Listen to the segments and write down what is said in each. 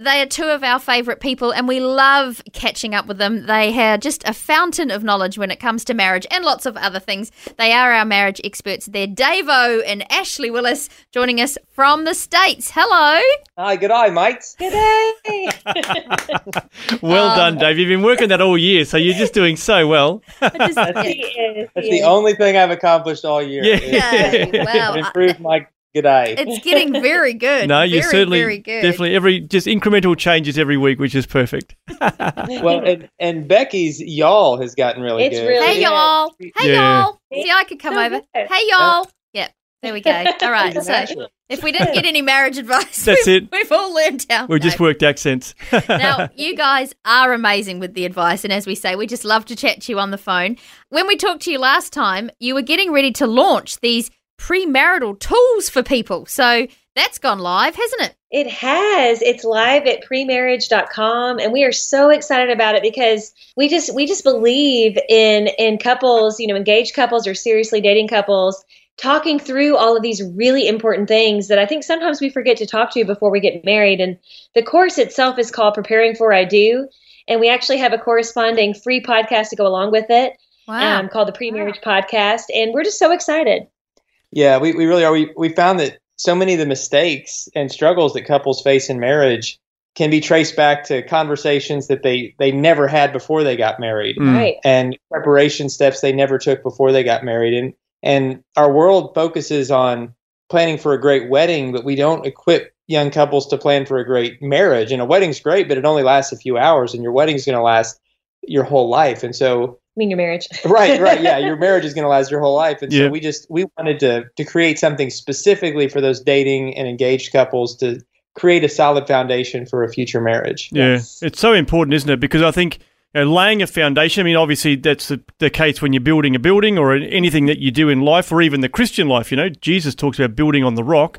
They are two of our favourite people, and we love catching up with them. They are just a fountain of knowledge when it comes to marriage and lots of other things. They are our marriage experts. They're Davo and Ashley Willis joining us from the States. Hello. Hi, good eye, mates. Good day. well um, done, Dave. You've been working that all year, so you're just doing so well. Just, that's, the, that's the only thing I've accomplished all year. Yeah. yeah. Wow. Improved my Good day. It's getting very good. no, you certainly very good. definitely every just incremental changes every week, which is perfect. well, and, and, Becky's y'all has gotten really it's good. Really hey y'all. Hey yeah. y'all. See, I could come so over. Good. Hey y'all. Yep. There we go. All right. So if we didn't get any marriage advice, that's we've, it. We've all learned how. We've just worked accents. now, you guys are amazing with the advice, and as we say, we just love to chat to you on the phone. When we talked to you last time, you were getting ready to launch these premarital tools for people. So that's gone live, hasn't it? It has. It's live at premarriage.com and we are so excited about it because we just we just believe in in couples, you know, engaged couples or seriously dating couples talking through all of these really important things that I think sometimes we forget to talk to before we get married and the course itself is called Preparing for I Do and we actually have a corresponding free podcast to go along with it. Wow. Um, called the Pre-Marriage wow. Podcast and we're just so excited. Yeah, we, we really are. We, we found that so many of the mistakes and struggles that couples face in marriage can be traced back to conversations that they, they never had before they got married. Mm. Right. And preparation steps they never took before they got married. And and our world focuses on planning for a great wedding, but we don't equip young couples to plan for a great marriage. And a wedding's great, but it only lasts a few hours, and your wedding's going to last your whole life. And so mean your marriage. right, right. Yeah, your marriage is going to last your whole life. And so we just we wanted to to create something specifically for those dating and engaged couples to create a solid foundation for a future marriage. Yeah. Yes. It's so important, isn't it? Because I think you know, laying a foundation, I mean, obviously that's the, the case when you're building a building or anything that you do in life or even the Christian life. You know, Jesus talks about building on the rock,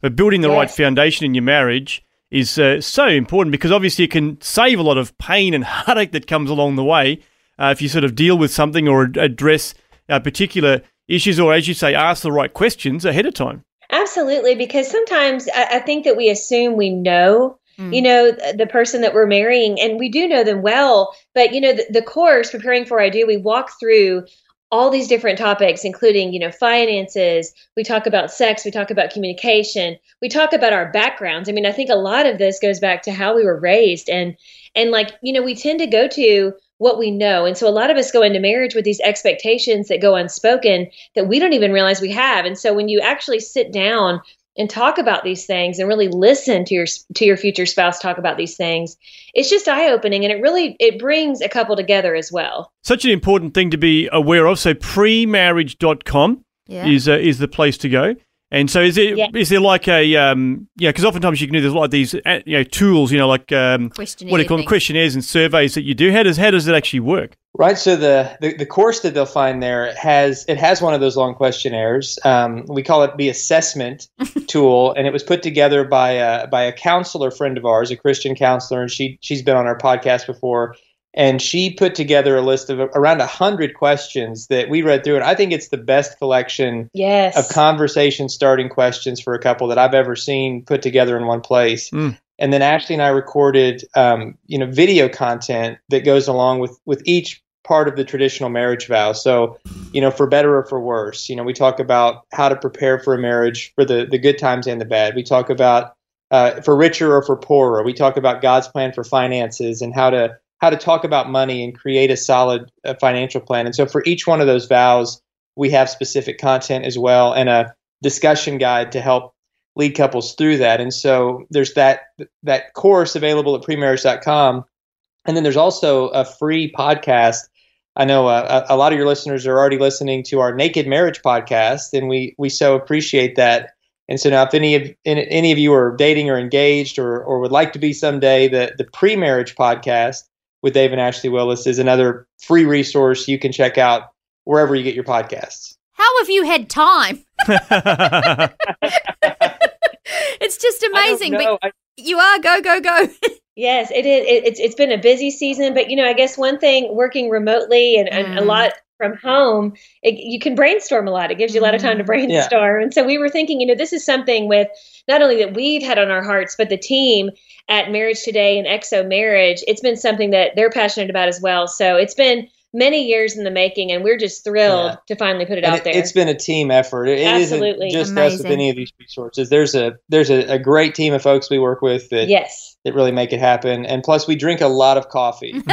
but building the yes. right foundation in your marriage is uh, so important because obviously it can save a lot of pain and heartache that comes along the way uh, if you sort of deal with something or address uh, particular issues, or as you say, ask the right questions ahead of time. Absolutely, because sometimes I, I think that we assume we know mm. you know the person that we're marrying and we do know them well but you know the, the, course preparing for i do we walk through all these different topics including you know finances we talk about sex we talk about communication we talk about our backgrounds i mean i think a lot of this goes back to how we were raised and and like you know we tend to go to what we know. And so a lot of us go into marriage with these expectations that go unspoken that we don't even realize we have. And so when you actually sit down and talk about these things and really listen to your to your future spouse talk about these things it's just eye-opening and it really it brings a couple together as well such an important thing to be aware of so premarriage.com yeah. is uh, is the place to go and so, is it yeah. is there like a um, yeah? Because oftentimes you can do there's like these uh, you know tools, you know, like um, what do you call them, questionnaires and surveys that you do. How does how does it actually work? Right. So the, the, the course that they'll find there has it has one of those long questionnaires. Um, we call it the assessment tool, and it was put together by a, by a counselor friend of ours, a Christian counselor, and she she's been on our podcast before and she put together a list of around 100 questions that we read through and i think it's the best collection yes. of conversation starting questions for a couple that i've ever seen put together in one place mm. and then ashley and i recorded um, you know video content that goes along with with each part of the traditional marriage vow so you know for better or for worse you know we talk about how to prepare for a marriage for the the good times and the bad we talk about uh, for richer or for poorer we talk about god's plan for finances and how to how to talk about money and create a solid uh, financial plan. And so for each one of those vows, we have specific content as well and a discussion guide to help lead couples through that. And so there's that that course available at premarriage.com. And then there's also a free podcast. I know uh, a, lot of your listeners are already listening to our Naked Marriage podcast, and we we so appreciate that. And so now, if any of any of you are dating or engaged or or would like to be someday, the the pre marriage podcast with Dave and Ashley Willis is another free resource you can check out wherever you get your podcasts. How have you had time? it's just amazing. But I, you are go go go. yes, it is. It, it's it's been a busy season, but you know, I guess one thing working remotely and, and a mm. lot from home, it, you can brainstorm a lot. It gives you a lot of time to mm. brainstorm. Yeah. And so we were thinking, you know, this is something with not only that we've had on our hearts, but the team at Marriage Today and XO Marriage. It's been something that they're passionate about as well. So it's been many years in the making, and we're just thrilled yeah. to finally put it and out there. It's been a team effort. It, Absolutely. isn't just Amazing. us with any of these resources. There's a there's a, a, great team of folks we work with that yes that really make it happen. And plus, we drink a lot of coffee.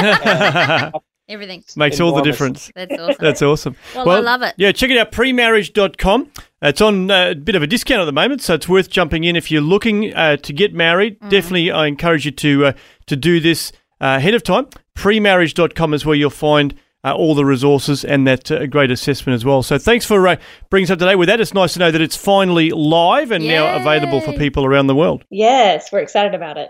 Everything makes all the difference. That's awesome. That's awesome. Well, well, I love it. Yeah, check it out. Premarriage.com. It's on uh, a bit of a discount at the moment, so it's worth jumping in if you're looking uh, to get married. Mm. Definitely, I encourage you to uh, to do this uh, ahead of time. Premarriage.com is where you'll find uh, all the resources and that uh, great assessment as well. So thanks for uh, bringing us up today with that. It's nice to know that it's finally live and Yay. now available for people around the world. Yes, we're excited about it.